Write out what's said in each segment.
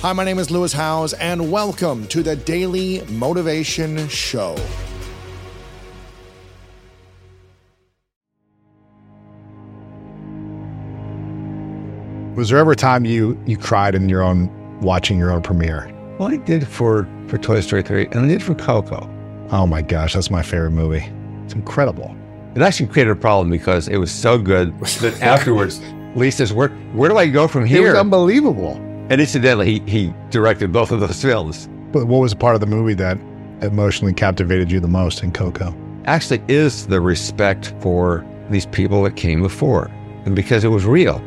Hi, my name is Lewis Howes, and welcome to the Daily Motivation Show. Was there ever a time you you cried in your own watching your own premiere? Well, I did for for Toy Story 3, and I did for Coco. Oh my gosh, that's my favorite movie. It's incredible. It actually created a problem because it was so good that afterwards, Lee says, "Where where do I go from here? It here?" was unbelievable. And incidentally, he, he directed both of those films. But what was the part of the movie that emotionally captivated you the most in Coco? Actually, is the respect for these people that came before, and because it was real.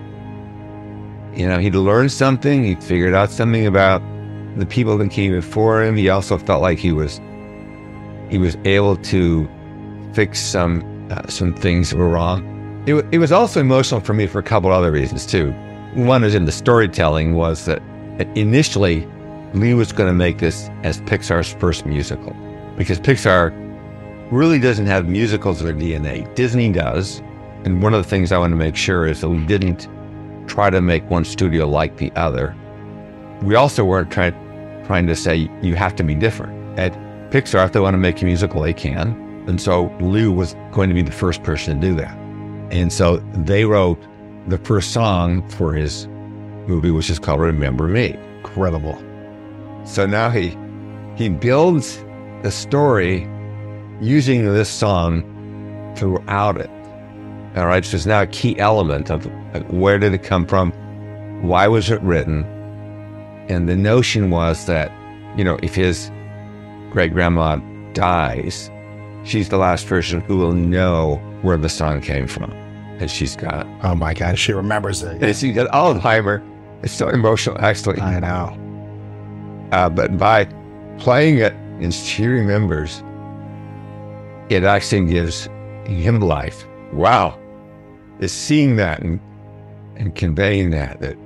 You know, he'd learned something. He figured out something about the people that came before him. He also felt like he was he was able to fix some uh, some things that were wrong. It, it was also emotional for me for a couple other reasons too. One is in the storytelling was that initially Lee was going to make this as Pixar's first musical because Pixar really doesn't have musicals in their DNA. Disney does, and one of the things I want to make sure is that we didn't try to make one studio like the other. We also weren't trying trying to say you have to be different. At Pixar, if they want to make a musical, they can. And so Lou was going to be the first person to do that. And so they wrote the first song for his movie, which is called Remember Me. Incredible. So now he he builds the story using this song throughout it. All right, so it's now a key element of uh, where did it come from, why was it written, and the notion was that you know if his great grandma dies, she's the last person who will know where the song came from, and she's got Oh my God, she remembers it. and she's got Alzheimer. It's so emotional, actually. I know. Uh, but by playing it and she remembers, it actually gives him life. Wow. Is seeing that and, and conveying that that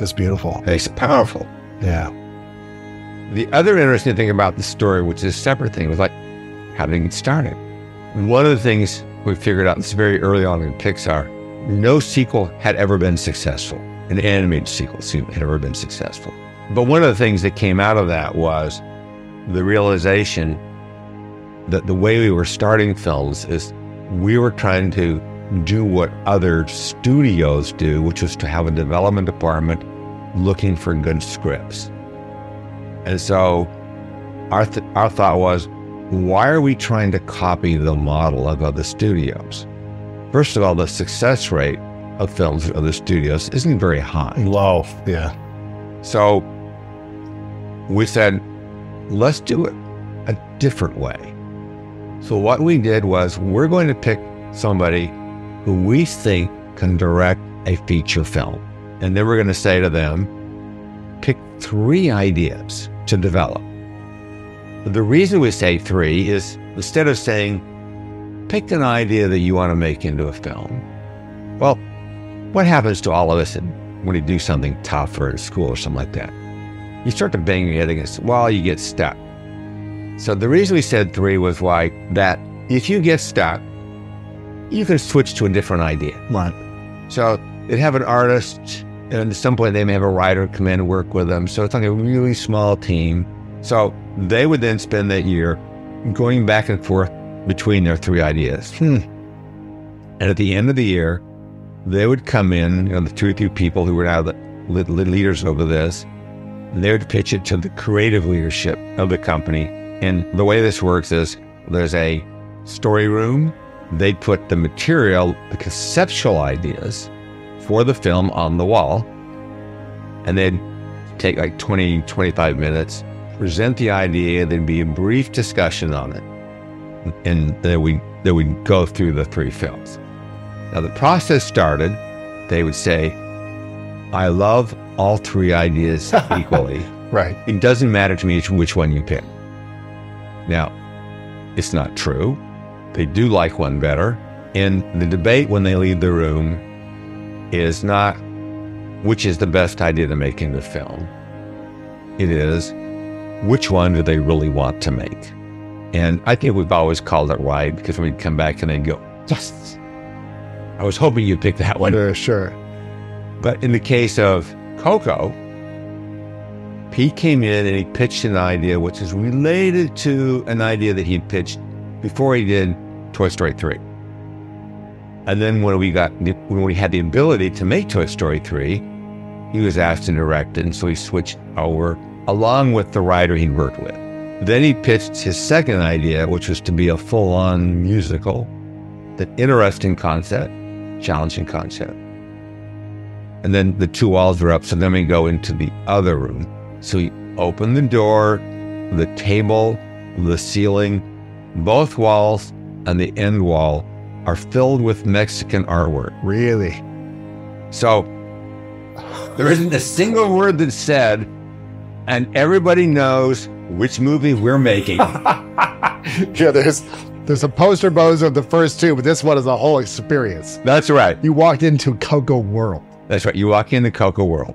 It's beautiful. It's powerful. Yeah. The other interesting thing about the story, which is a separate thing, was like, how did it get started? One of the things we figured out, this very early on in Pixar, no sequel had ever been successful. An animated sequel had ever been successful. But one of the things that came out of that was the realization that the way we were starting films is we were trying to do what other studios do, which was to have a development department looking for good scripts. And so our, th- our thought was, why are we trying to copy the model of other studios? First of all, the success rate of films at other studios isn't very high. Low. Yeah. So we said, let's do it a different way. So what we did was we're going to pick somebody who we think can direct a feature film. And then we're going to say to them, pick three ideas to develop. The reason we say three is instead of saying, pick an idea that you want to make into a film. Well, what happens to all of us when you do something tough or in school or something like that? You start to bang your head against the wall, you get stuck. So the reason we said three was why that if you get stuck, you can switch to a different idea. Right. So they'd have an artist, and at some point they may have a writer come in and work with them. So it's like a really small team. So they would then spend that year going back and forth between their three ideas. Hmm. And at the end of the year, they would come in, you know, the two or three people who were now the le- le- leaders over this, and they would pitch it to the creative leadership of the company. And the way this works is there's a story room. They'd put the material, the conceptual ideas for the film on the wall, and they'd take like 20, 25 minutes, present the idea, there'd be a brief discussion on it. And then we then we'd go through the three films. Now the process started, they would say, I love all three ideas equally. Right. It doesn't matter to me which- one you pick. Now, it's not true. They do like one better. And the debate when they leave the room is not which is the best idea to make into film. It is which one do they really want to make? And I think we've always called it right because we'd come back and they'd go, yes, I was hoping you'd pick that one. Sure. Sure. But in the case of Coco, Pete came in and he pitched an idea which is related to an idea that he'd pitched before he did Toy Story 3. And then when we got when we had the ability to make Toy Story 3, he was asked to direct it, and so he switched over along with the writer he'd worked with. Then he pitched his second idea, which was to be a full-on musical. An interesting concept, challenging concept. And then the two walls were up, so then we go into the other room. So he opened the door, the table, the ceiling, both walls, and the end wall are filled with Mexican artwork. Really? So there isn't a single word that's said, and everybody knows which movie we're making. yeah, there's there's a poster bows of the first two, but this one is a whole experience. That's right. You walked into Coco World. That's right. You walk in the Coco World.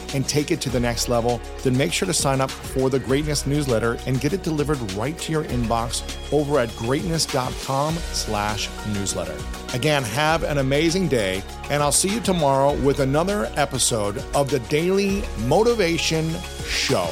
and take it to the next level, then make sure to sign up for the Greatness newsletter and get it delivered right to your inbox over at greatness.com slash newsletter. Again, have an amazing day, and I'll see you tomorrow with another episode of the Daily Motivation Show.